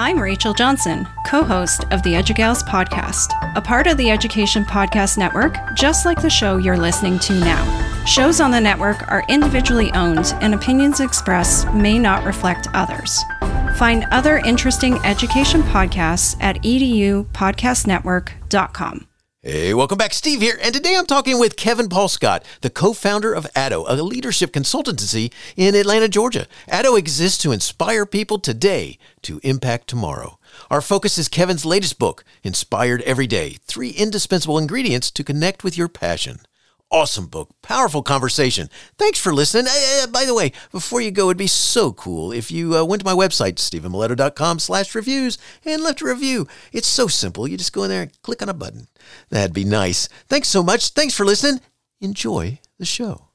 I'm Rachel Johnson, co host of the Edugals podcast, a part of the Education Podcast Network, just like the show you're listening to now. Shows on the network are individually owned, and opinions expressed may not reflect others. Find other interesting education podcasts at edupodcastnetwork.com. Hey, welcome back. Steve here. And today I'm talking with Kevin Paul Scott, the co founder of Addo, a leadership consultancy in Atlanta, Georgia. Addo exists to inspire people today to impact tomorrow. Our focus is Kevin's latest book, Inspired Every Day Three Indispensable Ingredients to Connect with Your Passion awesome book, powerful conversation. Thanks for listening. Uh, by the way, before you go, it'd be so cool if you uh, went to my website, stephenmiletto.com slash reviews and left a review. It's so simple. You just go in there and click on a button. That'd be nice. Thanks so much. Thanks for listening. Enjoy the show.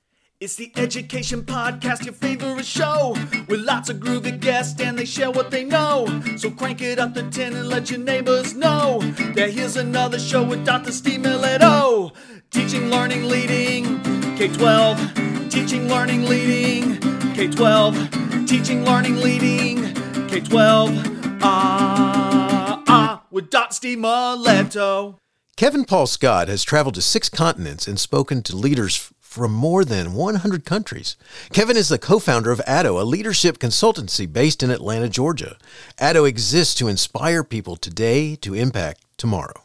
It's the Education Podcast, your favorite show, with lots of groovy guests and they share what they know. So crank it up to 10 and let your neighbors know that here's another show with Dr. Steve Miletto. Teaching, learning, leading, K 12. Teaching, learning, leading, K 12. Teaching, learning, leading, K 12. Ah, ah, with Dot Steve Miletto. Kevin Paul Scott has traveled to six continents and spoken to leaders from more than 100 countries. Kevin is the co founder of Addo, a leadership consultancy based in Atlanta, Georgia. Addo exists to inspire people today to impact tomorrow.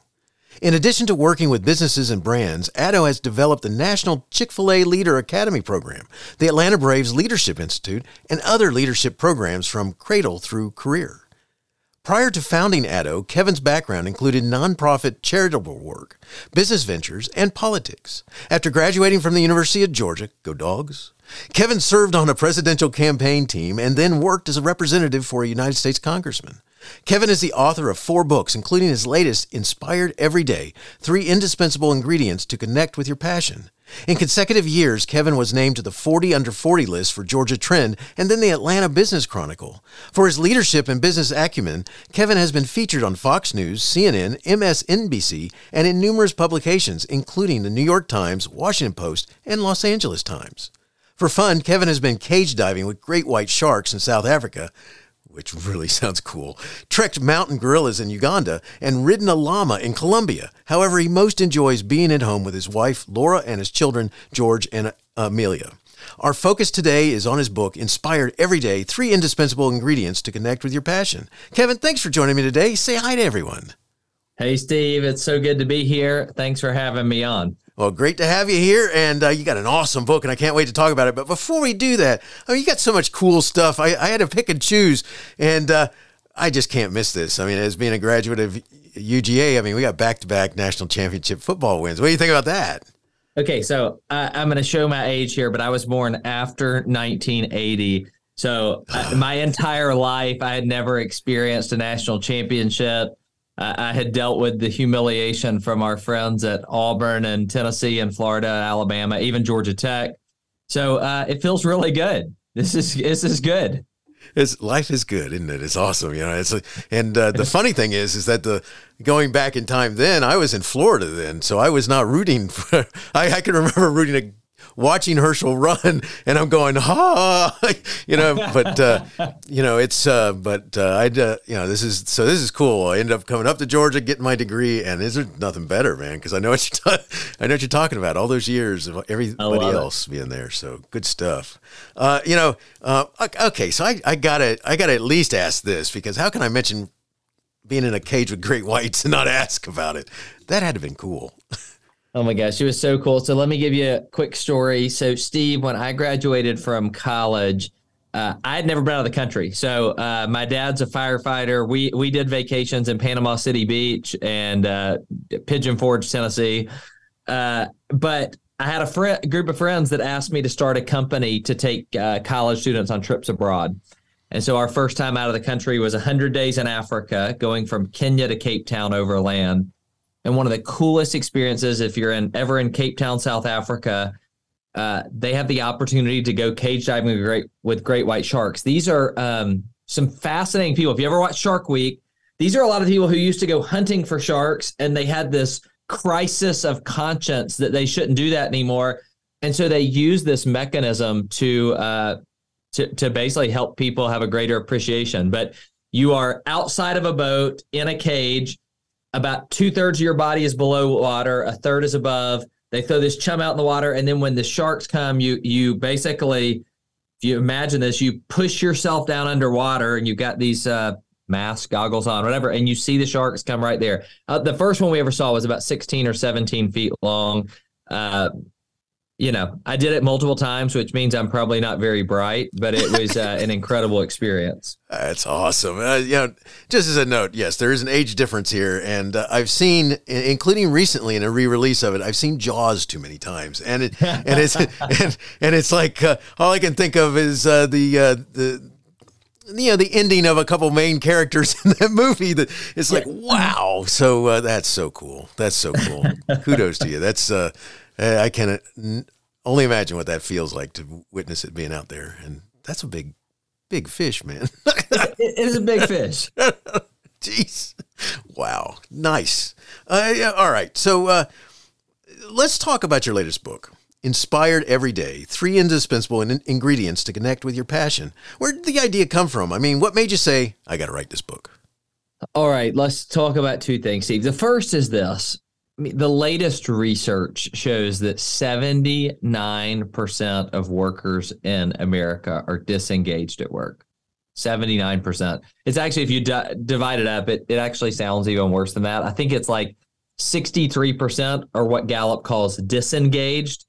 In addition to working with businesses and brands, Addo has developed the National Chick fil A Leader Academy program, the Atlanta Braves Leadership Institute, and other leadership programs from cradle through career. Prior to founding Addo, Kevin's background included nonprofit charitable work, business ventures, and politics. After graduating from the University of Georgia, go dogs, Kevin served on a presidential campaign team and then worked as a representative for a United States congressman. Kevin is the author of four books, including his latest, Inspired Every Day Three Indispensable Ingredients to Connect with Your Passion. In consecutive years, Kevin was named to the 40 Under 40 list for Georgia Trend and then the Atlanta Business Chronicle. For his leadership and business acumen, Kevin has been featured on Fox News, CNN, MSNBC, and in numerous publications, including the New York Times, Washington Post, and Los Angeles Times. For fun, Kevin has been cage diving with great white sharks in South Africa, which really sounds cool, trekked mountain gorillas in Uganda, and ridden a llama in Colombia. However, he most enjoys being at home with his wife, Laura, and his children, George and uh, Amelia. Our focus today is on his book, Inspired Every Day Three Indispensable Ingredients to Connect with Your Passion. Kevin, thanks for joining me today. Say hi to everyone. Hey, Steve. It's so good to be here. Thanks for having me on. Well, great to have you here, and uh, you got an awesome book, and I can't wait to talk about it. But before we do that, I mean, you got so much cool stuff. I, I had to pick and choose, and uh, I just can't miss this. I mean, as being a graduate of UGA, I mean, we got back-to-back national championship football wins. What do you think about that? Okay, so uh, I'm going to show my age here, but I was born after 1980. So uh, my entire life, I had never experienced a national championship. I had dealt with the humiliation from our friends at Auburn and Tennessee and Florida, Alabama, even Georgia Tech. So uh, it feels really good. This is this is good. It's life is good, isn't it? It's awesome, you know. It's and uh, the funny thing is, is that the going back in time, then I was in Florida then, so I was not rooting for. I, I can remember rooting watching Herschel run, and I'm going, ha, you know. But uh, you know, it's uh, but uh, I, uh, you know, this is so this is cool. I ended up coming up to Georgia, getting my degree, and is there nothing better, man? Because I know what you're, t- I know what you're talking about. All those years of everybody else it. being there, so good stuff. Uh, you know, uh, okay, so I, I gotta, I gotta at least ask this because how can I mention being in a cage with great whites and not ask about it? That had to have been cool. Oh my gosh, it was so cool. So let me give you a quick story. So Steve, when I graduated from college, uh, I had never been out of the country. So uh, my dad's a firefighter. We we did vacations in Panama City Beach and uh, Pigeon Forge, Tennessee. Uh, but I had a group of friends that asked me to start a company to take uh, college students on trips abroad. And so our first time out of the country was 100 days in Africa, going from Kenya to Cape Town overland and one of the coolest experiences if you're in ever in Cape Town, South Africa. Uh, they have the opportunity to go cage diving with great with great white sharks. These are um, some fascinating people. If you ever watch Shark Week, these are a lot of people who used to go hunting for sharks, and they had this crisis of conscience that they shouldn't do that anymore, and so they use this mechanism to uh, to to basically help people have a greater appreciation. But You are outside of a boat in a cage. About two thirds of your body is below water, a third is above. They throw this chum out in the water, and then when the sharks come, you you basically, if you imagine this, you push yourself down underwater, and you've got these uh, masks, goggles on, whatever, and you see the sharks come right there. Uh, the first one we ever saw was about 16 or 17 feet long. Uh, you know, I did it multiple times, which means I'm probably not very bright, but it was uh, an incredible experience. That's awesome. Uh, you know, just as a note, yes, there is an age difference here, and uh, I've seen, including recently in a re-release of it, I've seen Jaws too many times, and it and it's and, and it's like uh, all I can think of is uh, the uh, the you know the ending of a couple main characters in that movie that it's like wow. So uh, that's so cool. That's so cool. Kudos to you. That's uh i can only imagine what that feels like to witness it being out there and that's a big big fish man it is a big fish jeez wow nice uh, yeah, all right so uh, let's talk about your latest book Inspired every day, three indispensable in- ingredients to connect with your passion. Where did the idea come from? I mean, what made you say, I got to write this book? All right, let's talk about two things, Steve. The first is this the latest research shows that 79% of workers in America are disengaged at work. 79%. It's actually, if you divide it up, it, it actually sounds even worse than that. I think it's like 63% are what Gallup calls disengaged,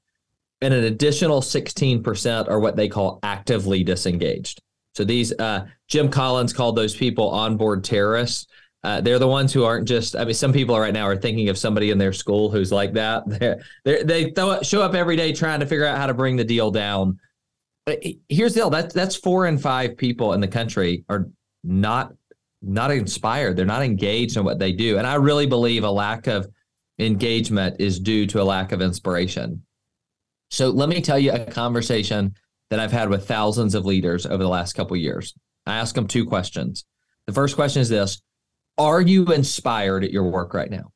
and an additional 16% are what they call actively disengaged. So these, uh, Jim Collins called those people onboard terrorists. Uh, they're the ones who aren't just. I mean, some people right now are thinking of somebody in their school who's like that. They're, they're, they show up every day trying to figure out how to bring the deal down. Here's the deal: that that's four and five people in the country are not not inspired. They're not engaged in what they do, and I really believe a lack of engagement is due to a lack of inspiration. So let me tell you a conversation that I've had with thousands of leaders over the last couple years. I ask them two questions. The first question is this Are you inspired at your work right now?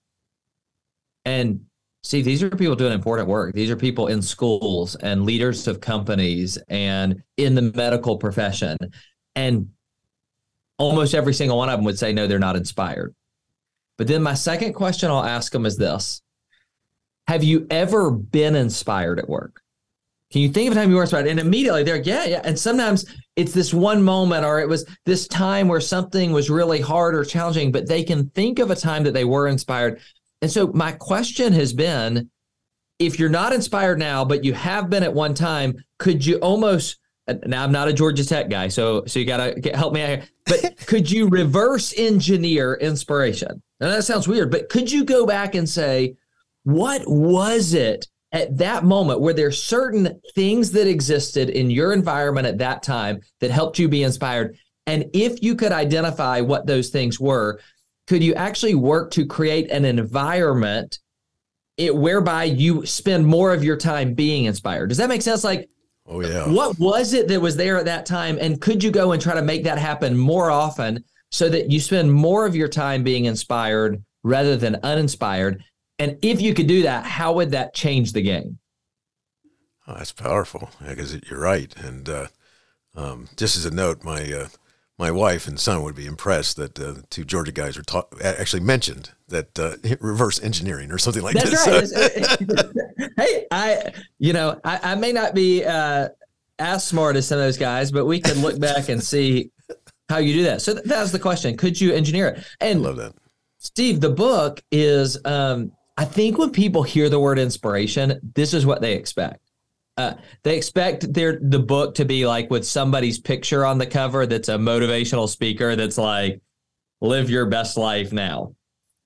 And see, these are people doing important work. These are people in schools and leaders of companies and in the medical profession. And almost every single one of them would say, no, they're not inspired. But then my second question I'll ask them is this have you ever been inspired at work? Can you think of a time you were inspired? And immediately they're like, yeah, yeah. And sometimes it's this one moment or it was this time where something was really hard or challenging, but they can think of a time that they were inspired. And so my question has been if you're not inspired now, but you have been at one time, could you almost now I'm not a Georgia Tech guy, so so you gotta help me out here. But could you reverse engineer inspiration? Now that sounds weird, but could you go back and say, what was it at that moment where there's certain things that existed in your environment at that time that helped you be inspired? And if you could identify what those things were, could you actually work to create an environment it, whereby you spend more of your time being inspired? Does that make sense? Like, oh yeah, what was it that was there at that time, and could you go and try to make that happen more often so that you spend more of your time being inspired rather than uninspired? And if you could do that, how would that change the game? Oh, that's powerful because yeah, you're right. And uh, um, just as a note, my uh, my wife and son would be impressed that uh, the two Georgia guys are ta- actually mentioned that uh, reverse engineering or something like That's this. Right. hey, I you know I, I may not be uh, as smart as some of those guys, but we can look back and see how you do that. So th- that's the question: Could you engineer it? And I love that, Steve. The book is. Um, I think when people hear the word inspiration, this is what they expect. Uh, they expect their the book to be like with somebody's picture on the cover that's a motivational speaker that's like, live your best life now.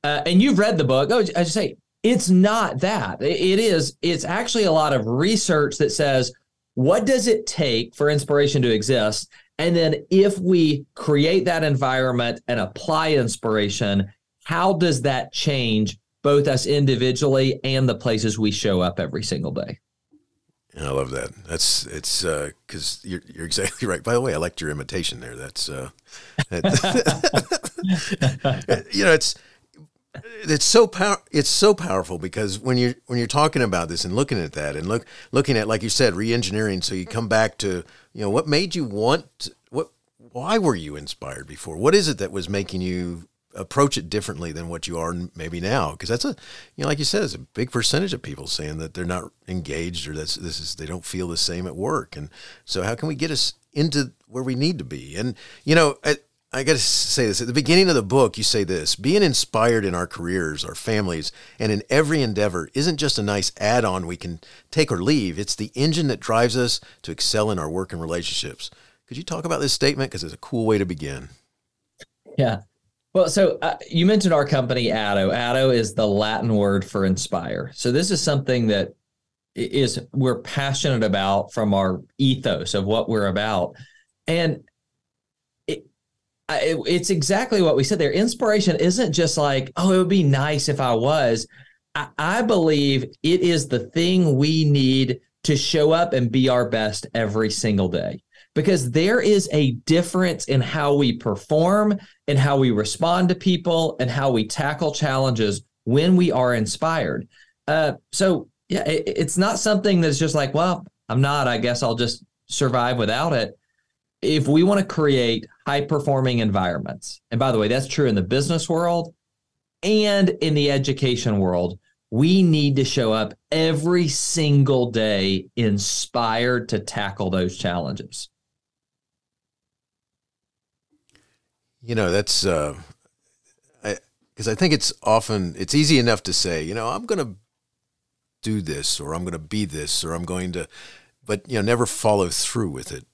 Uh, and you've read the book. Oh, I just say it's not that. It is. It's actually a lot of research that says what does it take for inspiration to exist, and then if we create that environment and apply inspiration, how does that change both us individually and the places we show up every single day. And I love that. That's it's because uh, you're you're exactly right. By the way, I liked your imitation there. That's uh, you know it's it's so power it's so powerful because when you're when you're talking about this and looking at that and look looking at like you said re-engineering so you come back to you know what made you want what why were you inspired before? What is it that was making you approach it differently than what you are maybe now? Because that's a, you know, like you said, it's a big percentage of people saying that they're not engaged or that's this is they don't feel the same at work. And so, how can we get us into where we need to be? And you know, I, I got to say this at the beginning of the book. You say this: being inspired in our careers, our families, and in every endeavor isn't just a nice add-on we can take or leave. It's the engine that drives us to excel in our work and relationships. Could you talk about this statement because it's a cool way to begin? Yeah. Well, so uh, you mentioned our company, Addo. Addo is the Latin word for inspire. So this is something that is we're passionate about from our ethos of what we're about, and it, it, it's exactly what we said there. Inspiration isn't just like, oh, it would be nice if I was. I, I believe it is the thing we need to show up and be our best every single day because there is a difference in how we perform and how we respond to people and how we tackle challenges when we are inspired. Uh, so yeah, it, it's not something that's just like, well, I'm not. I guess I'll just survive without it. If we want to create high performing environments, and by the way, that's true in the business world and in the education world, we need to show up every single day inspired to tackle those challenges. You know, that's uh, because I, I think it's often it's easy enough to say, you know, I'm going to do this or I'm going to be this or I'm going to, but you know, never follow through with it.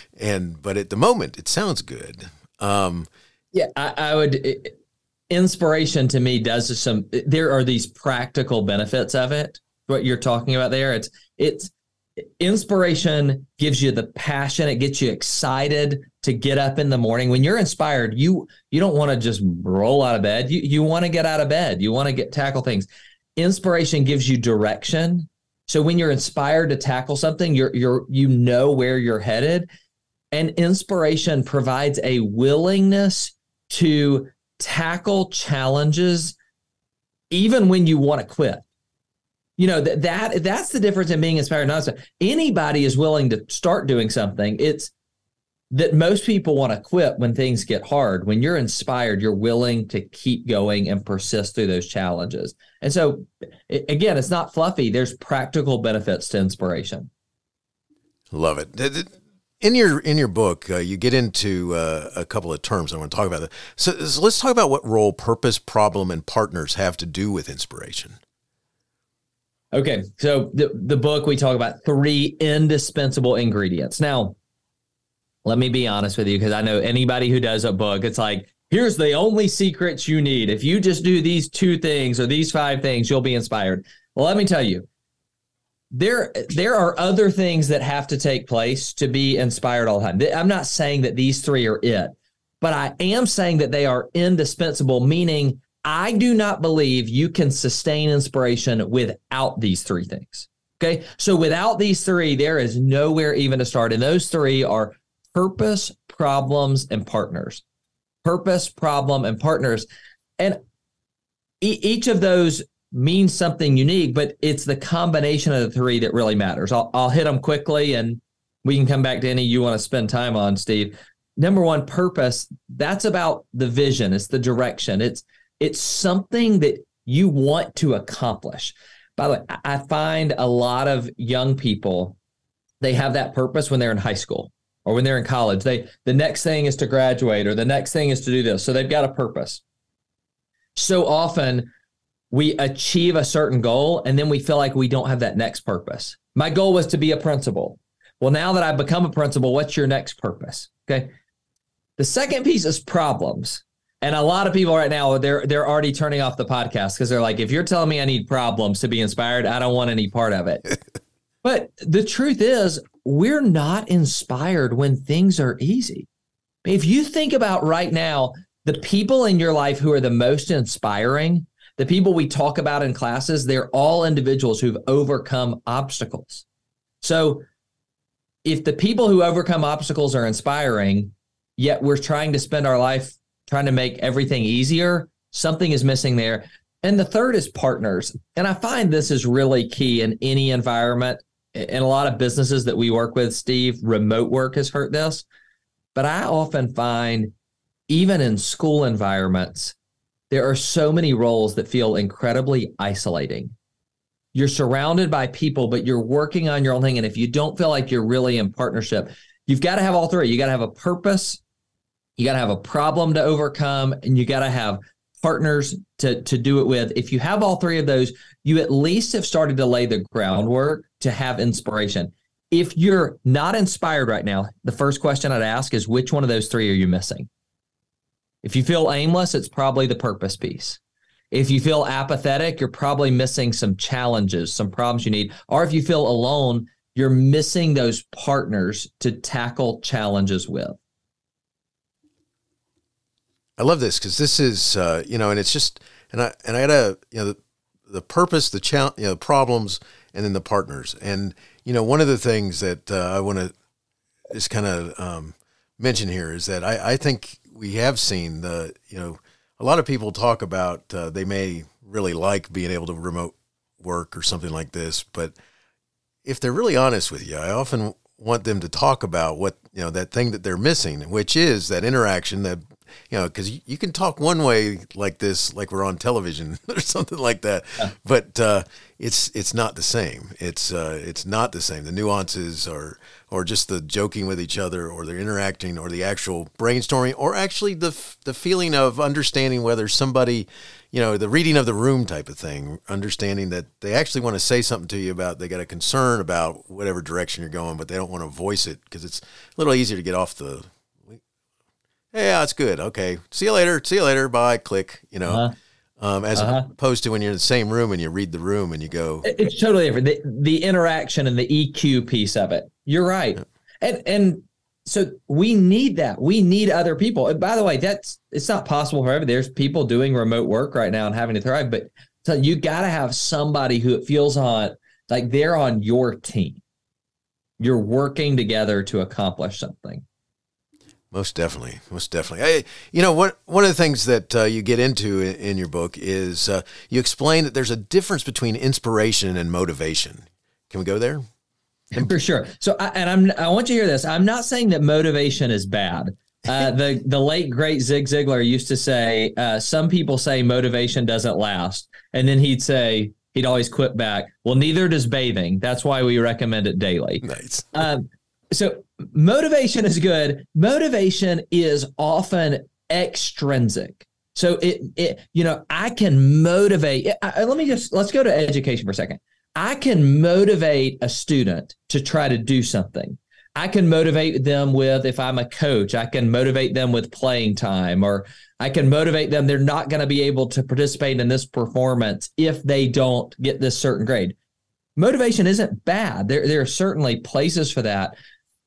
and but at the moment, it sounds good. Um, yeah, I, I would. It, inspiration to me does some. There are these practical benefits of it. What you're talking about there, it's it's inspiration gives you the passion it gets you excited to get up in the morning. When you're inspired you you don't want to just roll out of bed. You you want to get out of bed. You want to get tackle things. Inspiration gives you direction. So when you're inspired to tackle something you're you're you know where you're headed. And inspiration provides a willingness to tackle challenges even when you want to quit. You know that that that's the difference in being inspired not so anybody is willing to start doing something. It's that most people want to quit when things get hard when you're inspired you're willing to keep going and persist through those challenges and so again it's not fluffy there's practical benefits to inspiration love it in your in your book, uh, you get into uh, a couple of terms I want to talk about. So, so, let's talk about what role purpose, problem, and partners have to do with inspiration. Okay, so the the book we talk about three indispensable ingredients. Now, let me be honest with you because I know anybody who does a book, it's like here's the only secrets you need. If you just do these two things or these five things, you'll be inspired. Well, let me tell you, there there are other things that have to take place to be inspired all the time. I'm not saying that these three are it, but I am saying that they are indispensable, meaning I do not believe you can sustain inspiration without these three things. Okay. So without these three, there is nowhere even to start. And those three are purpose, problems, and partners. Purpose, problem, and partners. And e- each of those means something unique, but it's the combination of the three that really matters. I'll, I'll hit them quickly and we can come back to any you want to spend time on, Steve. Number one, purpose. That's about the vision. It's the direction. It's it's something that you want to accomplish. By the way, I find a lot of young people, they have that purpose when they're in high school or when they're in college. They the next thing is to graduate or the next thing is to do this. So they've got a purpose. So often we achieve a certain goal and then we feel like we don't have that next purpose. My goal was to be a principal. Well, now that I've become a principal, what's your next purpose? Okay. The second piece is problems. And a lot of people right now, they're they're already turning off the podcast because they're like, if you're telling me I need problems to be inspired, I don't want any part of it. but the truth is, we're not inspired when things are easy. If you think about right now, the people in your life who are the most inspiring, the people we talk about in classes, they're all individuals who've overcome obstacles. So if the people who overcome obstacles are inspiring, yet we're trying to spend our life trying to make everything easier, something is missing there. And the third is partners. And I find this is really key in any environment. In a lot of businesses that we work with, Steve, remote work has hurt this. But I often find, even in school environments, there are so many roles that feel incredibly isolating. You're surrounded by people, but you're working on your own thing. And if you don't feel like you're really in partnership, you've got to have all three. You got to have a purpose, you got to have a problem to overcome, and you got to have partners to, to do it with. If you have all three of those, you at least have started to lay the groundwork to have inspiration. If you're not inspired right now, the first question I'd ask is which one of those three are you missing? If you feel aimless, it's probably the purpose piece. If you feel apathetic, you're probably missing some challenges, some problems you need. Or if you feel alone, you're missing those partners to tackle challenges with. I love this because this is, uh, you know, and it's just, and I and I had a, you know, the, the purpose, the challenge, you know, problems, and then the partners. And you know, one of the things that uh, I want to just kind of um, mention here is that I, I think we have seen the, you know, a lot of people talk about uh, they may really like being able to remote work or something like this, but if they're really honest with you, I often want them to talk about what you know that thing that they're missing, which is that interaction that you know because you, you, can talk one way like this, like we're on television or something like that, yeah. but uh, it's it's not the same. It's uh, it's not the same. The nuances are or just the joking with each other or the interacting or the actual brainstorming or actually the the feeling of understanding whether somebody you know the reading of the room type of thing understanding that they actually want to say something to you about they got a concern about whatever direction you're going but they don't want to voice it because it's a little easier to get off the hey, yeah it's good okay see you later see you later bye click you know uh-huh. Um, as uh-huh. opposed to when you're in the same room and you read the room and you go. It's totally different. The, the interaction and the EQ piece of it. You're right. Yeah. And and so we need that. We need other people. And by the way, that's it's not possible for everybody. There's people doing remote work right now and having to thrive, but so you got to have somebody who it feels on like they're on your team. You're working together to accomplish something. Most definitely, most definitely. I, you know, one one of the things that uh, you get into in, in your book is uh, you explain that there's a difference between inspiration and motivation. Can we go there? For sure. So, I, and I'm I want you to hear this. I'm not saying that motivation is bad. Uh, the the late great Zig Ziglar used to say, uh, "Some people say motivation doesn't last," and then he'd say he'd always quit back. Well, neither does bathing. That's why we recommend it daily. Nice. Um, so motivation is good. Motivation is often extrinsic. So it it you know I can motivate. I, let me just let's go to education for a second. I can motivate a student to try to do something. I can motivate them with, if I'm a coach, I can motivate them with playing time, or I can motivate them. They're not going to be able to participate in this performance if they don't get this certain grade. Motivation isn't bad. There, there are certainly places for that.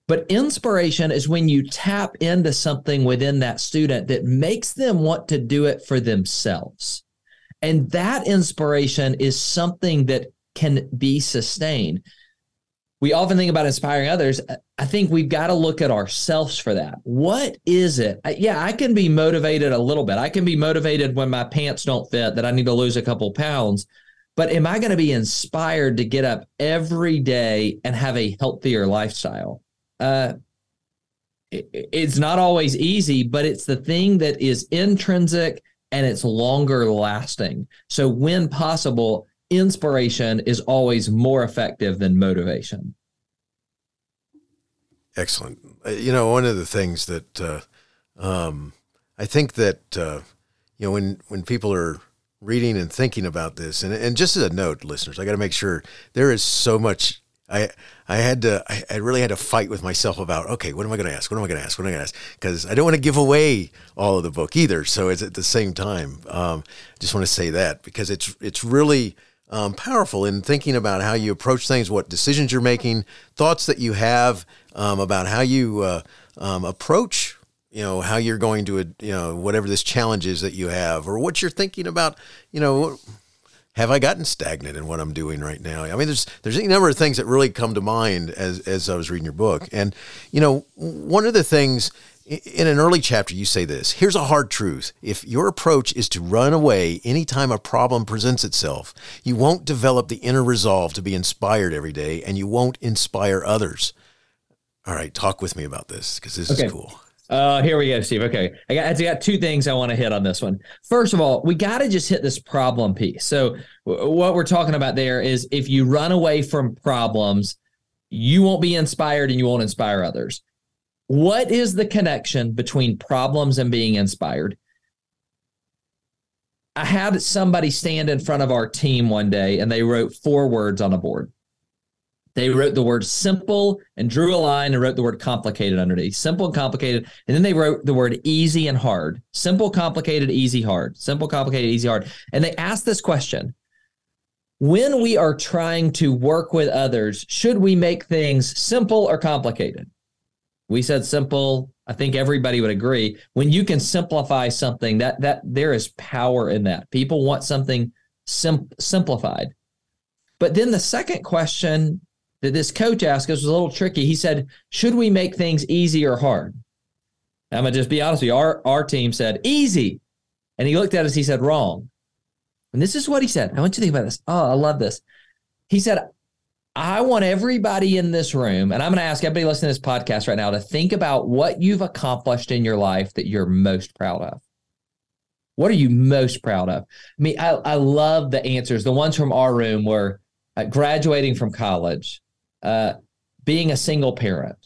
But inspiration is when you tap into something within that student that makes them want to do it for themselves. And that inspiration is something that can be sustained. We often think about inspiring others. I think we've got to look at ourselves for that. What is it? Yeah, I can be motivated a little bit. I can be motivated when my pants don't fit that I need to lose a couple pounds. But am I going to be inspired to get up every day and have a healthier lifestyle? Uh, it's not always easy, but it's the thing that is intrinsic and it's longer lasting. So, when possible, inspiration is always more effective than motivation. Excellent. Uh, you know, one of the things that uh, um, I think that uh, you know when when people are reading and thinking about this, and and just as a note, listeners, I got to make sure there is so much. I I had to I, I really had to fight with myself about okay, what am I going to ask? What am I going to ask? What am I going to ask? Because I don't want to give away all of the book either. So it's at the same time. Um, just want to say that because it's it's really um, powerful in thinking about how you approach things, what decisions you're making, thoughts that you have um, about how you uh, um, approach, you know, how you're going to, you know, whatever this challenge is that you have, or what you're thinking about, you know, have I gotten stagnant in what I'm doing right now? I mean, there's there's a number of things that really come to mind as as I was reading your book, and you know, one of the things in an early chapter, you say this Here's a hard truth. If your approach is to run away anytime a problem presents itself, you won't develop the inner resolve to be inspired every day and you won't inspire others. All right, talk with me about this because this okay. is cool. Uh, here we go, Steve. Okay. I got, I got two things I want to hit on this one. First of all, we got to just hit this problem piece. So, w- what we're talking about there is if you run away from problems, you won't be inspired and you won't inspire others. What is the connection between problems and being inspired? I had somebody stand in front of our team one day and they wrote four words on a board. They wrote the word simple and drew a line and wrote the word complicated underneath. Simple and complicated. And then they wrote the word easy and hard. Simple, complicated, easy, hard. Simple, complicated, easy, hard. And they asked this question When we are trying to work with others, should we make things simple or complicated? We said simple. I think everybody would agree. When you can simplify something, that that there is power in that. People want something sim- simplified. But then the second question that this coach asked us was a little tricky. He said, "Should we make things easy or hard?" I'm gonna just be honest with you. Our our team said easy, and he looked at us. He said wrong, and this is what he said. I want you to think about this. Oh, I love this. He said, I want everybody in this room, and I'm going to ask everybody listening to this podcast right now to think about what you've accomplished in your life that you're most proud of. What are you most proud of? I mean, I, I love the answers. The ones from our room were uh, graduating from college, uh, being a single parent,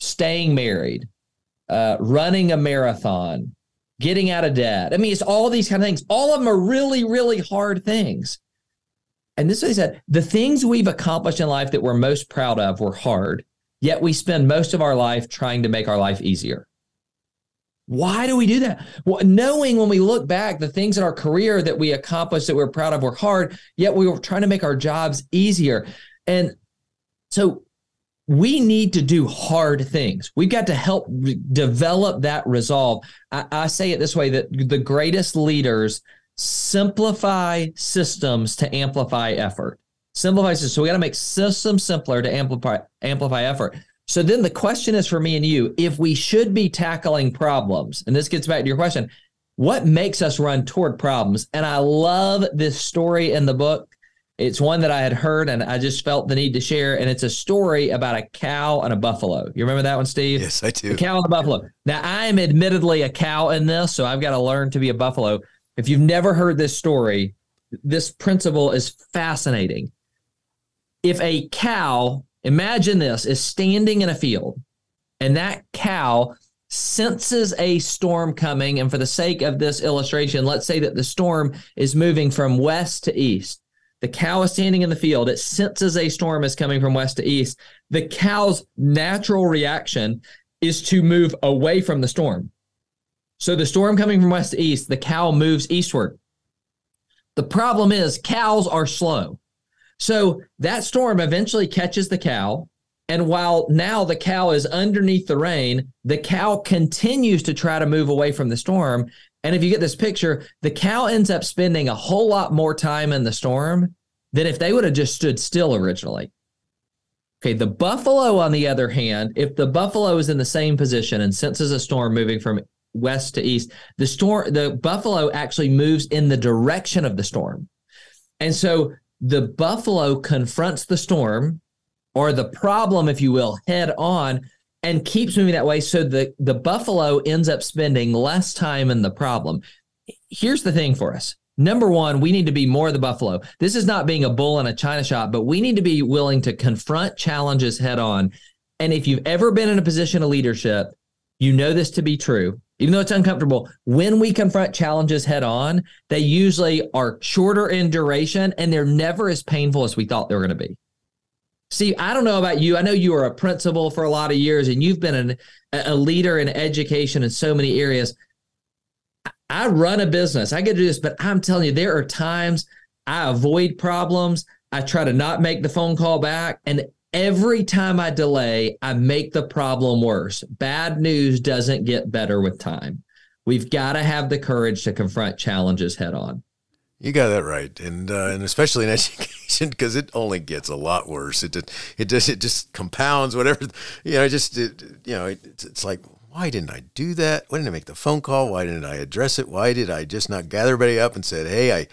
staying married, uh, running a marathon, getting out of debt. I mean, it's all these kind of things. All of them are really, really hard things. And this is what he said the things we've accomplished in life that we're most proud of were hard, yet we spend most of our life trying to make our life easier. Why do we do that? Well, knowing when we look back, the things in our career that we accomplished that we're proud of were hard, yet we were trying to make our jobs easier. And so we need to do hard things. We've got to help re- develop that resolve. I, I say it this way that the greatest leaders simplify systems to amplify effort. Simplify systems. So we got to make systems simpler to amplify amplify effort. So then the question is for me and you, if we should be tackling problems, and this gets back to your question, what makes us run toward problems? And I love this story in the book. It's one that I had heard and I just felt the need to share. And it's a story about a cow and a buffalo. You remember that one, Steve? Yes, I do. The cow and the buffalo. Now, I am admittedly a cow in this, so I've got to learn to be a buffalo. If you've never heard this story, this principle is fascinating. If a cow, imagine this, is standing in a field and that cow senses a storm coming. And for the sake of this illustration, let's say that the storm is moving from west to east. The cow is standing in the field. It senses a storm is coming from west to east. The cow's natural reaction is to move away from the storm. So the storm coming from west to east, the cow moves eastward. The problem is cows are slow. So that storm eventually catches the cow. And while now the cow is underneath the rain, the cow continues to try to move away from the storm. And if you get this picture, the cow ends up spending a whole lot more time in the storm than if they would have just stood still originally. Okay, the buffalo, on the other hand, if the buffalo is in the same position and senses a storm moving from west to east, the storm, the buffalo actually moves in the direction of the storm. And so the buffalo confronts the storm or the problem, if you will, head on and keeps moving that way. So the, the buffalo ends up spending less time in the problem. Here's the thing for us. Number one, we need to be more the buffalo. This is not being a bull in a china shop, but we need to be willing to confront challenges head on. And if you've ever been in a position of leadership, you know this to be true. Even though it's uncomfortable, when we confront challenges head on, they usually are shorter in duration and they're never as painful as we thought they were going to be. See, I don't know about you. I know you were a principal for a lot of years and you've been an, a leader in education in so many areas. I run a business. I get to do this, but I'm telling you, there are times I avoid problems. I try to not make the phone call back. And every time I delay, I make the problem worse. Bad news doesn't get better with time. We've got to have the courage to confront challenges head on. You got that right, and uh, and especially in education because it only gets a lot worse. It just, it just it just compounds whatever you know. Just it, you know, it, it's like why didn't I do that? Why didn't I make the phone call? Why didn't I address it? Why did I just not gather everybody up and said, hey, I,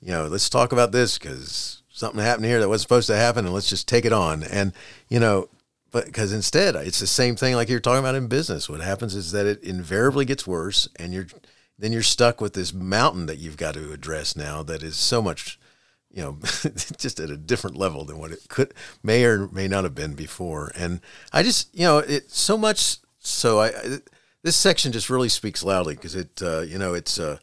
you know, let's talk about this because something happened here that wasn't supposed to happen, and let's just take it on. And you know, but because instead it's the same thing like you're talking about in business. What happens is that it invariably gets worse, and you're then you're stuck with this mountain that you've got to address now that is so much, you know, just at a different level than what it could may or may not have been before. And I just, you know, it so much so I, I this section just really speaks loudly because it, uh, you know, it's uh,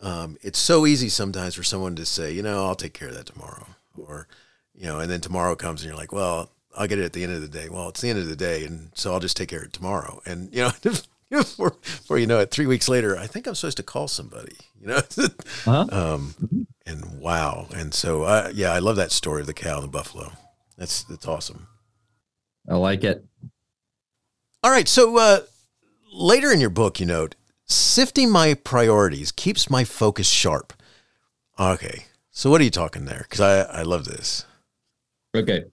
um, it's so easy sometimes for someone to say, you know, I'll take care of that tomorrow, or you know, and then tomorrow comes and you're like, well, I'll get it at the end of the day. Well, it's the end of the day, and so I'll just take care of it tomorrow. And you know, before, before you know it, three weeks later, I think I'm supposed to call somebody. You know, uh-huh. um, and wow, and so uh, yeah, I love that story of the cow and the buffalo. That's that's awesome. I like it. All right, so uh, later in your book, you note sifting my priorities keeps my focus sharp. Okay, so what are you talking there? Because I I love this. Okay,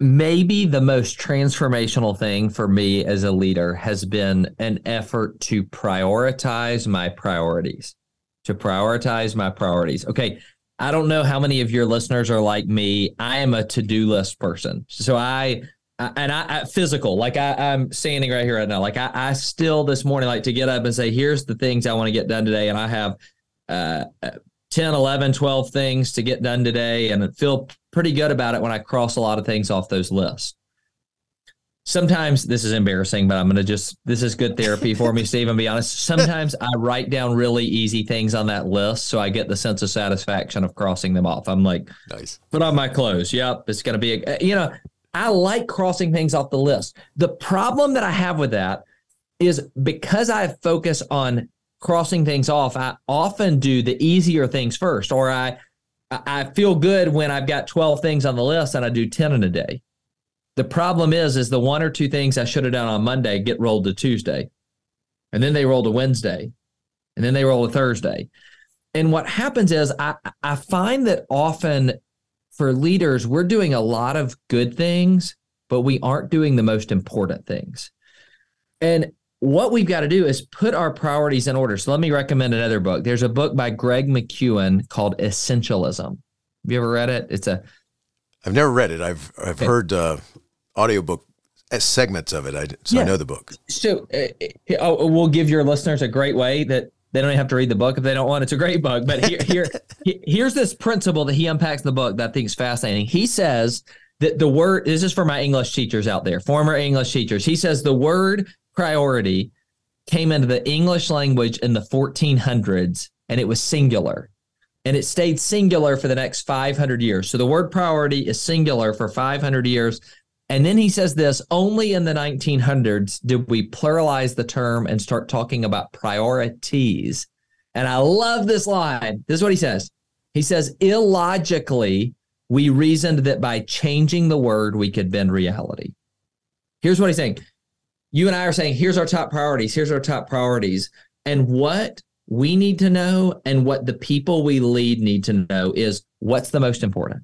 maybe the most transformational thing for me as a leader has been an effort to prioritize my priorities. To prioritize my priorities. Okay. I don't know how many of your listeners are like me. I am a to do list person. So I, and I, I physical, like I, am standing right here right now. Like I, I still this morning like to get up and say, here's the things I want to get done today. And I have uh, 10, 11, 12 things to get done today and feel pretty good about it when I cross a lot of things off those lists. Sometimes this is embarrassing, but I'm going to just, this is good therapy for me, Steve. And be honest. Sometimes I write down really easy things on that list so I get the sense of satisfaction of crossing them off. I'm like, nice. Put on my clothes. Yep. It's going to be, a, uh, you know, I like crossing things off the list. The problem that I have with that is because I focus on crossing things off, I often do the easier things first, or I I feel good when I've got 12 things on the list and I do 10 in a day. The problem is, is the one or two things I should have done on Monday get rolled to Tuesday. And then they roll to Wednesday. And then they roll to Thursday. And what happens is I, I find that often for leaders, we're doing a lot of good things, but we aren't doing the most important things. And what we've got to do is put our priorities in order. So let me recommend another book. There's a book by Greg McKeown called Essentialism. Have you ever read it? It's a I've never read it. I've I've okay. heard uh, audiobook uh, segments of it. I so yeah. I know the book. So uh, oh, we'll give your listeners a great way that they don't even have to read the book if they don't want. It's a great book. But here, here here's this principle that he unpacks in the book that I think is fascinating. He says that the word this is for my English teachers out there, former English teachers. He says the word priority came into the English language in the 1400s and it was singular. And it stayed singular for the next 500 years. So the word priority is singular for 500 years. And then he says this only in the 1900s did we pluralize the term and start talking about priorities. And I love this line. This is what he says. He says, illogically, we reasoned that by changing the word, we could bend reality. Here's what he's saying you and I are saying, here's our top priorities, here's our top priorities. And what we need to know and what the people we lead need to know is what's the most important.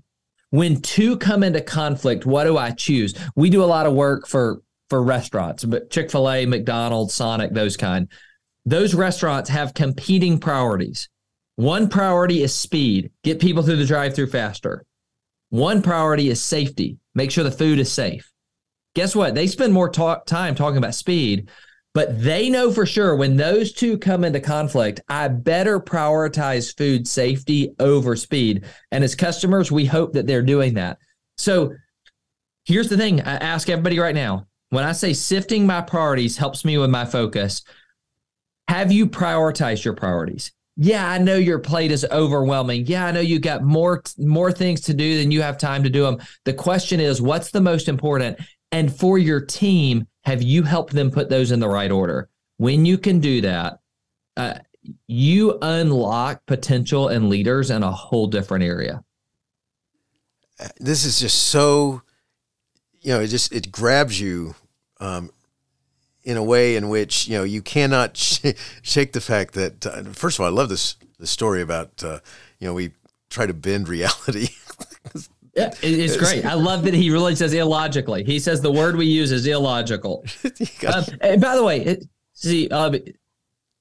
When two come into conflict, what do I choose? We do a lot of work for for restaurants, but Chick-fil-A, McDonald's, Sonic, those kind. Those restaurants have competing priorities. One priority is speed, get people through the drive-through faster. One priority is safety, make sure the food is safe guess what? They spend more talk, time talking about speed, but they know for sure when those two come into conflict, I better prioritize food safety over speed. And as customers, we hope that they're doing that. So here's the thing I ask everybody right now when I say sifting my priorities helps me with my focus, have you prioritized your priorities? Yeah, I know your plate is overwhelming. Yeah, I know you got more more things to do than you have time to do them. The question is, what's the most important? And for your team, have you helped them put those in the right order? When you can do that, uh, you unlock potential and leaders in a whole different area. This is just so, you know, it just it grabs you um, in a way in which you know you cannot sh- shake the fact that uh, first of all, I love this the story about uh, you know we try to bend reality. Yeah, it's great. I love that he really says illogically. He says the word we use is illogical. um, and by the way, it, see, um,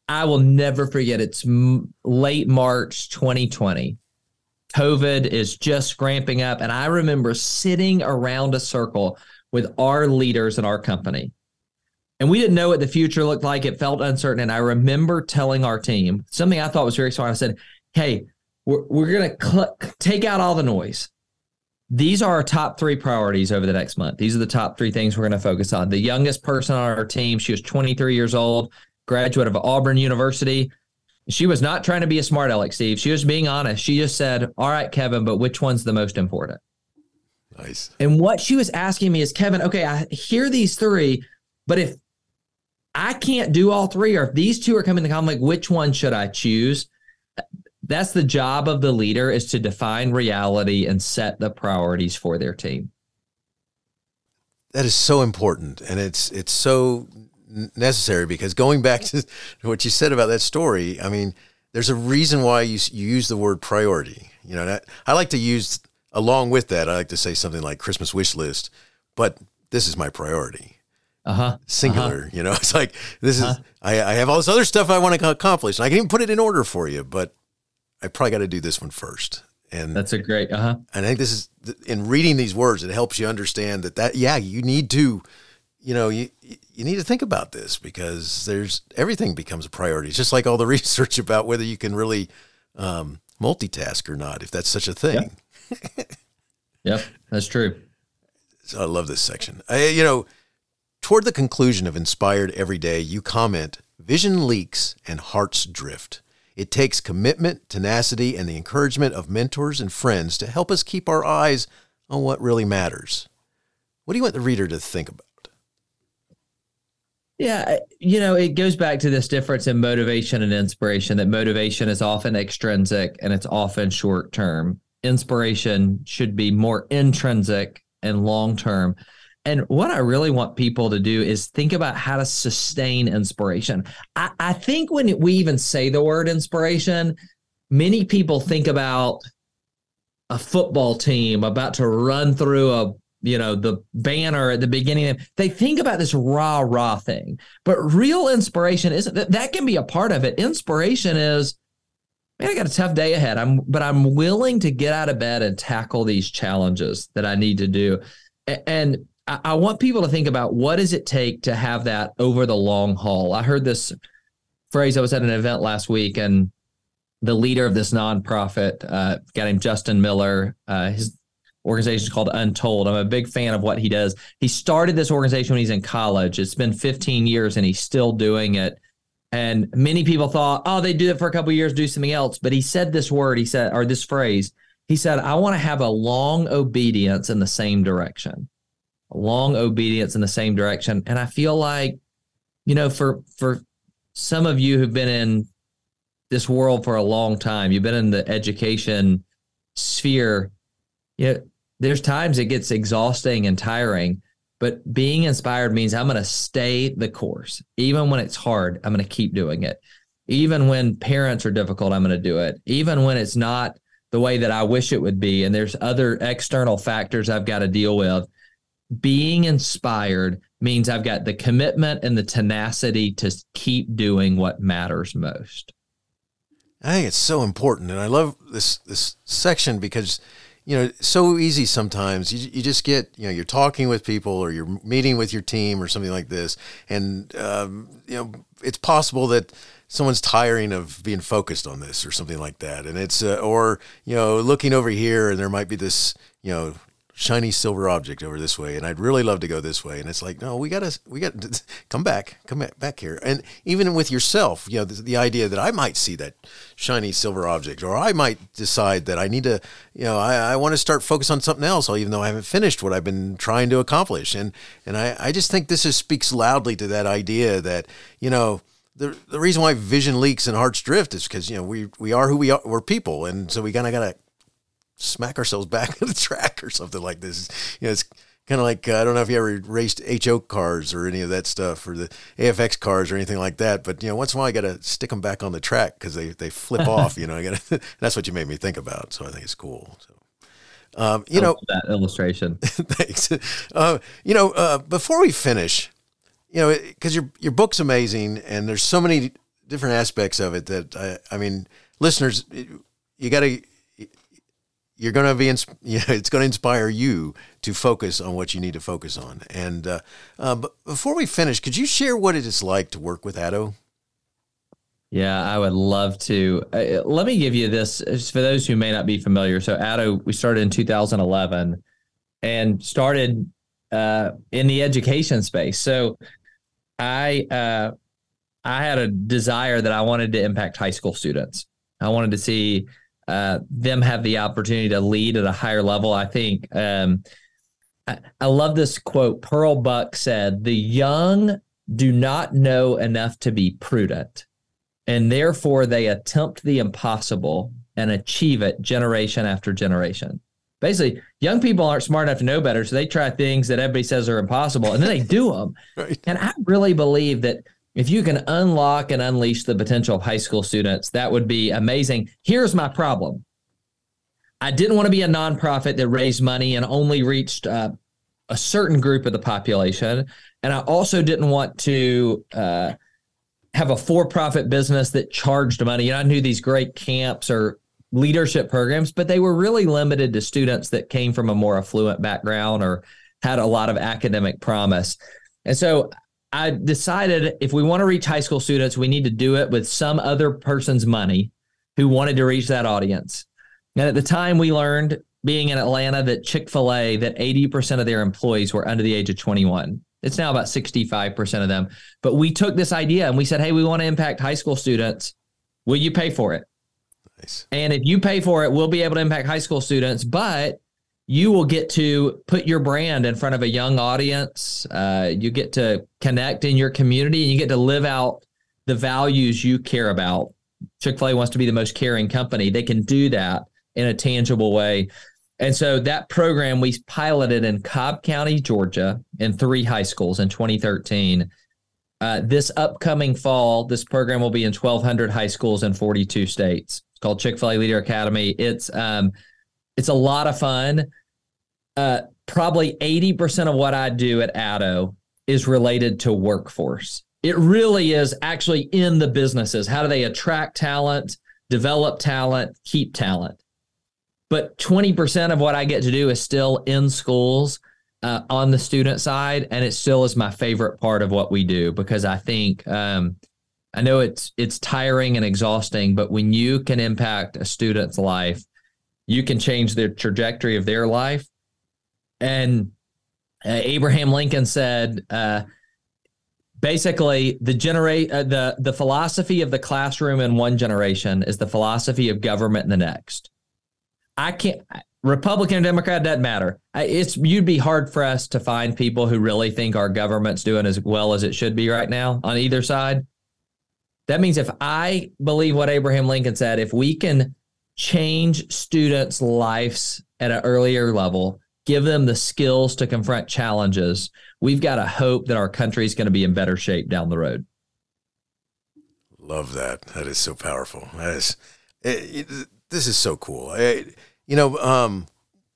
I will never forget. It's m- late March 2020. COVID is just ramping up, and I remember sitting around a circle with our leaders in our company. And we didn't know what the future looked like. It felt uncertain. And I remember telling our team something I thought was very smart. I said, Hey, we're, we're going to cl- take out all the noise. These are our top three priorities over the next month. These are the top three things we're going to focus on. The youngest person on our team, she was 23 years old, graduate of Auburn University. She was not trying to be a smart aleck, Steve. She was being honest. She just said, All right, Kevin, but which one's the most important? Nice. And what she was asking me is, Kevin, okay, I hear these three, but if I can't do all three, or if these two are coming to conflict, which one should I choose? That's the job of the leader is to define reality and set the priorities for their team. That is so important, and it's it's so necessary because going back to what you said about that story, I mean, there's a reason why you you use the word priority. You know, I like to use along with that, I like to say something like Christmas wish list, but this is my priority. Uh-huh. Singular, uh-huh. you know, it's like this uh-huh. is I, I have all this other stuff I want to accomplish, and I can even put it in order for you, but I probably got to do this one first. And that's a great, uh-huh. And I think this is in reading these words, it helps you understand that that yeah, you need to, you know, you you need to think about this because there's everything becomes a priority. It's just like all the research about whether you can really um, multitask or not, if that's such a thing. yep, that's true. So I love this section. I, you know, toward the conclusion of Inspired Every Day, you comment vision leaks and hearts drift. It takes commitment, tenacity, and the encouragement of mentors and friends to help us keep our eyes on what really matters. What do you want the reader to think about? Yeah, you know, it goes back to this difference in motivation and inspiration that motivation is often extrinsic and it's often short term. Inspiration should be more intrinsic and long term. And what I really want people to do is think about how to sustain inspiration. I, I think when we even say the word inspiration, many people think about a football team about to run through a you know the banner at the beginning. They think about this rah rah thing. But real inspiration isn't that that can be a part of it. Inspiration is man i got a tough day ahead. I'm but i'm willing to get out of bed and tackle these challenges that i need to do. And I, want people to think about what does it take to have that over the long haul i heard this phrase i was at an event last week and the leader of this nonprofit uh, guy named justin miller uh, his organization is called Untold. I'm a big fan of what he does. He started this organization when he's in college. It's been 15 years and he's still doing it. And many people thought, oh, they do it for a couple years, do something else. But he said this word, he said, or this phrase, he said, I want to have a long obedience in the same direction. Long obedience in the same direction. And I feel like, you know, for for some of you who've been in this world for a long time, you've been in the education sphere, you know, there's times it gets exhausting and tiring, but being inspired means I'm going to stay the course. Even when it's hard, I'm going to keep doing it. Even when parents are difficult, I'm going to do it. Even when it's not the way that I wish it would be, and there's other external factors I've got to deal with, being inspired means I've got the commitment and the tenacity to keep doing what matters most. I think it's so important, and I love this this section because you know, so easy sometimes. You, you just get, you know, you're talking with people or you're meeting with your team or something like this. And, um, you know, it's possible that someone's tiring of being focused on this or something like that. And it's, uh, or, you know, looking over here and there might be this, you know, shiny silver object over this way and I'd really love to go this way. And it's like no we got to we got to come back come back here. And even with yourself you know the, the, idea that I might see that shiny silver object or I might decide that I need to you know I, I want to start focus on something else even though I haven't finished what I've been trying to accomplish. And and I, I just think this is, speaks loudly to that idea that you know the, the reason why vision leaks and hearts drift is because you know we we are who we are we're people. And so we kind of got to smack ourselves back on the track or something like this. You know, it's kind of like uh, I don't know if you ever raced HO cars or any of that stuff or the AFX cars or anything like that. But you know, once in a while, I got to stick them back on the track because they they flip off. You know, I got that's what you made me think about. So I think it's cool. So. Um, you know that illustration. thanks. Uh, you know, uh, before we finish, you know, because your your book's amazing, and there's so many different aspects of it that I, I mean, listeners, you got to you're going to be, ins- you know, it's going to inspire you to focus on what you need to focus on. And uh, uh, but before we finish, could you share what it is like to work with Addo? Yeah, I would love to. Uh, let me give you this for those who may not be familiar. So, Addo, we started in 2011 and started uh, in the education space. So, I uh, I had a desire that I wanted to impact high school students. I wanted to see uh, them have the opportunity to lead at a higher level. I think um, I, I love this quote. Pearl Buck said, "The young do not know enough to be prudent." and therefore they attempt the impossible and achieve it generation after generation. Basically, young people aren't smart enough to know better, so they try things that everybody says are impossible, and then they do them. right. And I really believe that if you can unlock and unleash the potential of high school students, that would be amazing. Here's my problem: I didn't want to be a nonprofit that raised money and only reached uh, a certain group of the population, and I also didn't want to. Uh, have a for-profit business that charged money. Know, I knew these great camps or leadership programs, but they were really limited to students that came from a more affluent background or had a lot of academic promise. And so I decided if we want to reach high school students, we need to do it with some other person's money who wanted to reach that audience. And at the time, we learned being in Atlanta that Chick fil A, that 80% of their employees were under the age of 21. It's now about 65% of them. But we took this idea and we said, hey, we want to impact high school students. Will you pay for it? Nice. And if you pay for it, we'll be able to impact high school students, but you will get to put your brand in front of a young audience. Uh, you get to connect in your community and you get to live out the values you care about. Chick fil A wants to be the most caring company. They can do that in a tangible way. And so that program we piloted in Cobb County, Georgia, in three high schools in 2013. Uh, this upcoming fall, this program will be in 1,200 high schools in 42 states. It's called Chick Fil A Leader Academy. It's um, it's a lot of fun. Uh, probably 80% of what I do at Addo is related to workforce. It really is actually in the businesses. How do they attract talent, develop talent, keep talent? but 20% of what I get to do is still in schools uh, on the student side. And it still is my favorite part of what we do because I think, um, I know it's it's tiring and exhausting, but when you can impact a student's life, you can change the trajectory of their life. And uh, Abraham Lincoln said, uh, basically, the generate uh, the the philosophy of the classroom in one generation is the philosophy of government in the next. I can't. Republican or Democrat doesn't matter. It's you'd be hard for us to find people who really think our government's doing as well as it should be right now on either side. That means if I believe what Abraham Lincoln said, if we can change students' lives at an earlier level, give them the skills to confront challenges, we've got to hope that our country is going to be in better shape down the road. Love that. That is so powerful. That is. It, it, this is so cool. You know, um,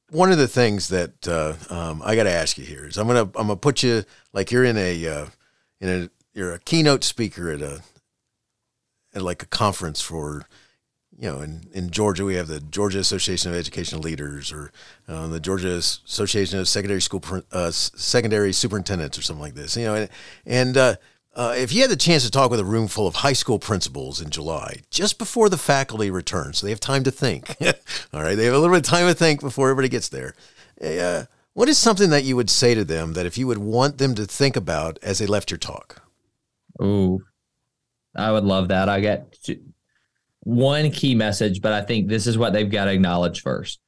one of the things that uh, um, I got to ask you here is I'm gonna I'm gonna put you like you're in a uh, in a you're a keynote speaker at a at like a conference for you know in, in Georgia we have the Georgia Association of Educational Leaders or uh, the Georgia Association of Secondary School uh, Secondary Superintendents or something like this you know and and uh, uh, if you had the chance to talk with a room full of high school principals in July, just before the faculty return, so they have time to think. All right, they have a little bit of time to think before everybody gets there. Uh, what is something that you would say to them that if you would want them to think about as they left your talk? Oh, I would love that. I get one key message, but I think this is what they've got to acknowledge first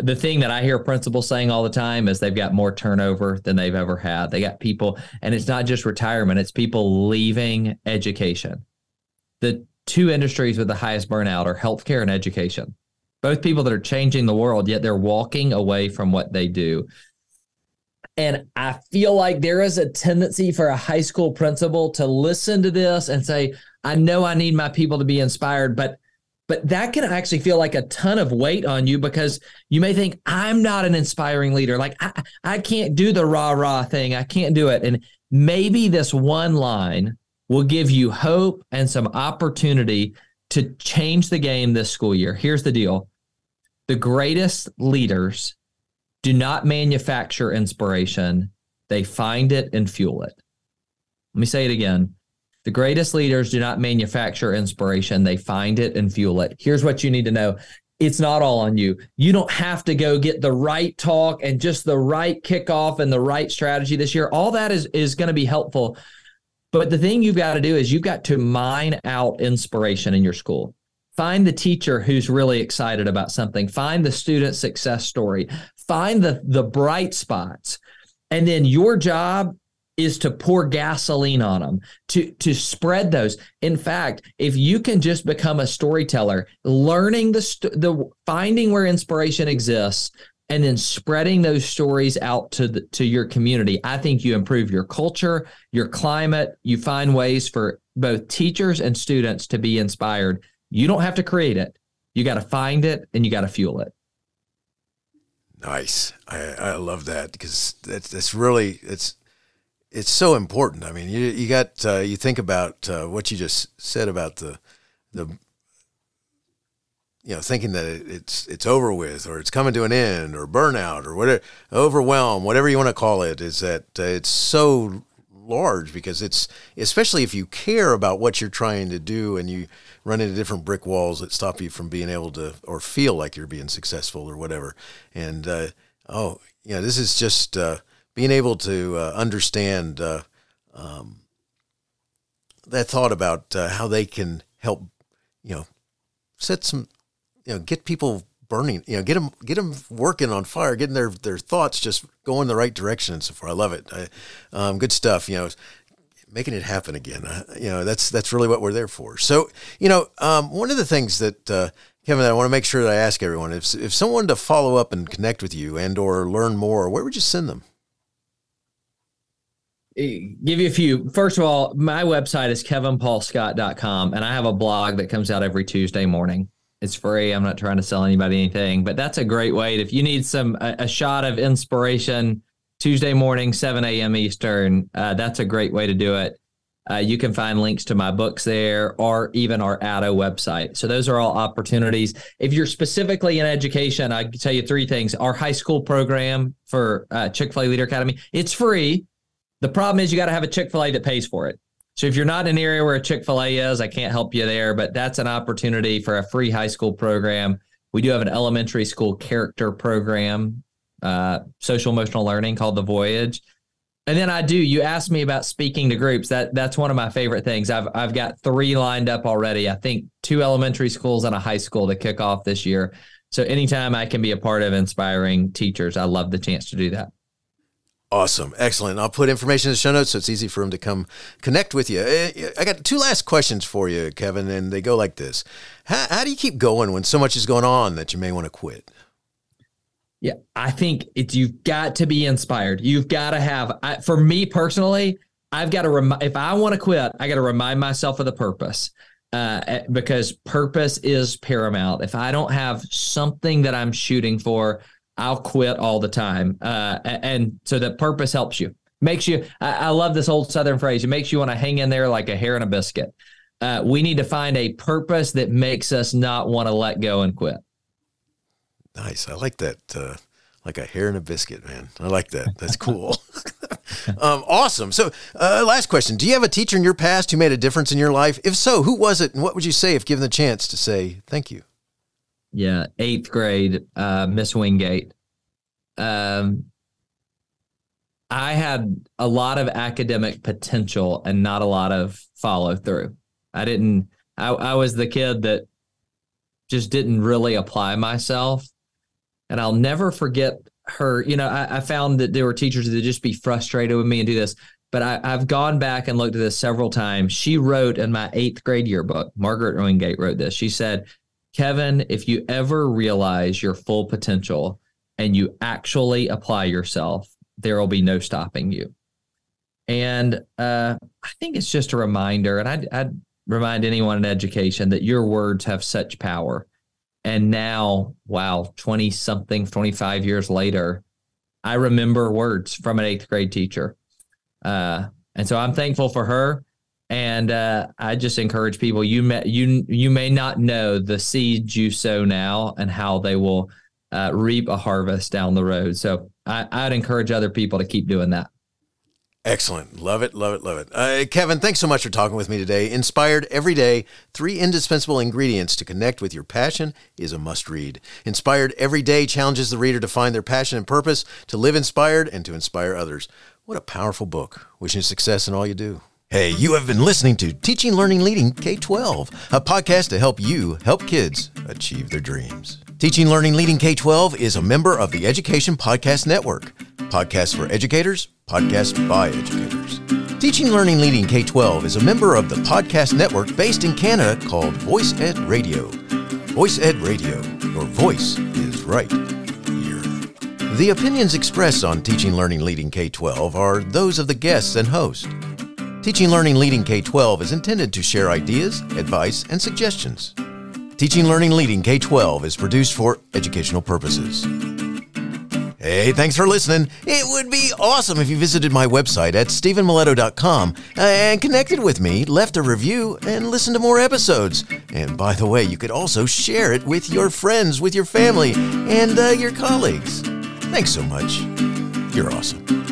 the thing that I hear principals saying all the time is they've got more turnover than they've ever had. They got people, and it's not just retirement, it's people leaving education. The two industries with the highest burnout are healthcare and education. Both people that are changing the world, yet they're walking away from what they do. And I feel like there is a tendency for a high school principal to listen to this and say, I know I need my people to be inspired, but but that can actually feel like a ton of weight on you because you may think i'm not an inspiring leader. Like i, I can't do the rah rah thing. I can't do it. And maybe this one line will give you hope and some opportunity to change the game this school year. Here's the deal. The greatest leaders do not manufacture inspiration, they find it and fuel it. Let me say it again. The greatest leaders do not manufacture inspiration, they find it and fuel it. Here's what you need to know it's not all on you. You don't have to go get the right talk and just the right kickoff and the right strategy this year. All that is is going to be helpful. But the thing you've got to do is you've got to mine out inspiration in your school. Find the teacher who's really excited about something. Find the student success story. Find the the bright spots. And then your job is to pour gasoline on them to to spread those in fact if you can just become a storyteller learning the the finding where inspiration exists and then spreading those stories out to the, to your community i think you improve your culture your climate you find ways for both teachers and students to be inspired you don't have to create it. You got to find it and you got to fuel it. Nice. I i love that because that's that's really it's it's so important. I mean, you you got uh, you think about uh, what you just said about the the you know thinking that it's it's over with or it's coming to an end or burnout or whatever overwhelm whatever you want to call it is that uh, it's so large because it's especially if you care about what you're trying to do and you run into different brick walls that stop you from being able to or feel like you're being successful or whatever and uh, oh yeah this is just uh, being able to uh, understand uh, um, that thought about uh, how they can help, you know, set some, you know, get people burning, you know, get them, get them working on fire, getting their, their thoughts just going the right direction and so far. I love it. I, um, good stuff, you know, making it happen again. Uh, you know, that's, that's really what we're there for. So, you know, um, one of the things that, uh, Kevin, I want to make sure that I ask everyone if, if someone to follow up and connect with you and or learn more, where would you send them? give you a few. First of all, my website is kevinpaulscott.com, and I have a blog that comes out every Tuesday morning. It's free. I'm not trying to sell anybody anything, but that's a great way. If you need some a, a shot of inspiration, Tuesday morning, 7 a.m. Eastern, uh, that's a great way to do it. Uh, you can find links to my books there or even our Addo website. So those are all opportunities. If you're specifically in education, I can tell you three things. Our high school program for uh, Chick-fil-A Leader Academy, it's free. The problem is you got to have a Chick fil A that pays for it. So if you're not in an area where a Chick fil A is, I can't help you there, but that's an opportunity for a free high school program. We do have an elementary school character program, uh, social emotional learning called The Voyage. And then I do. You asked me about speaking to groups. That that's one of my favorite things. I've I've got three lined up already. I think two elementary schools and a high school to kick off this year. So anytime I can be a part of inspiring teachers, I love the chance to do that. Awesome. Excellent. I'll put information in the show notes so it's easy for them to come connect with you. Eh, I got two last questions for you, Kevin, and they go like this How, how do you keep going when so much is going on that you may want to quit? Yeah, I think it's you've got to be inspired. You've got to have, I, for me personally, I've got to remind, if I want to quit, I got to remind myself of the purpose. Uh, eh, because purpose is paramount. If I don't have something that I'm shooting for, I'll quit all the time. Uh, and so the purpose helps you. Makes you, I, I, love this old Southern phrase. It makes you want to hang in there like a hair in a biscuit. Uh, we need to find a purpose that makes us not want to let go and quit. Nice. I like that. Uh, like a hair in a biscuit, man. I like that. That's cool. um, awesome. So, uh, last question: Do you have a teacher in your past who made a difference in your life? If so, who was it, and what would you say if given the chance to say thank you? Yeah, eighth grade, uh, Miss Wingate. Um, I had a lot of academic potential and not a lot of follow through. I didn't. I, I was the kid that just didn't really apply myself, and I'll never forget her. You know, I, I found that there were teachers that just be frustrated with me and do this but I, have gone back and looked at this several times. She wrote in my eighth grade yearbook, Margaret Wingate wrote this. She said, Kevin, if you ever realize your full potential and you actually apply yourself, there will be no stopping you. And uh, I think it's just a reminder, and I'd, I'd remind anyone in education that your words have such power. And now, wow, 20 something, 25 years later, I remember words from an eighth grade teacher. Uh, and so I'm thankful for her. And uh, I just encourage people you may you you may not know the seeds you sow now and how they will uh, reap a harvest down the road. So I, I'd encourage other people to keep doing that. Excellent. Love it, love it, love it. Uh, Kevin, thanks so much for talking with me today. Inspired every day, three indispensable ingredients to connect with your passion is a must read. Inspired every day challenges the reader to find their passion and purpose, to live inspired, and to inspire others. What a powerful book. Wishing success in all you do. Hey, you have been listening to Teaching, Learning, Leading K 12, a podcast to help you help kids achieve their dreams. Teaching, Learning, Leading K 12 is a member of the Education Podcast Network. Podcasts for educators, podcast by educators. Teaching, Learning, Leading K 12 is a member of the podcast network based in Canada called Voice Ed Radio. Voice Ed Radio, your voice is right here. The opinions expressed on Teaching, Learning, Leading K 12 are those of the guests and host. Teaching, Learning, Leading K 12 is intended to share ideas, advice, and suggestions. Teaching, Learning, Leading K 12 is produced for educational purposes. Hey, thanks for listening. It would be awesome if you visited my website at stephenmiletto.com and connected with me, left a review, and listened to more episodes. And by the way, you could also share it with your friends, with your family, and uh, your colleagues. Thanks so much. You're awesome.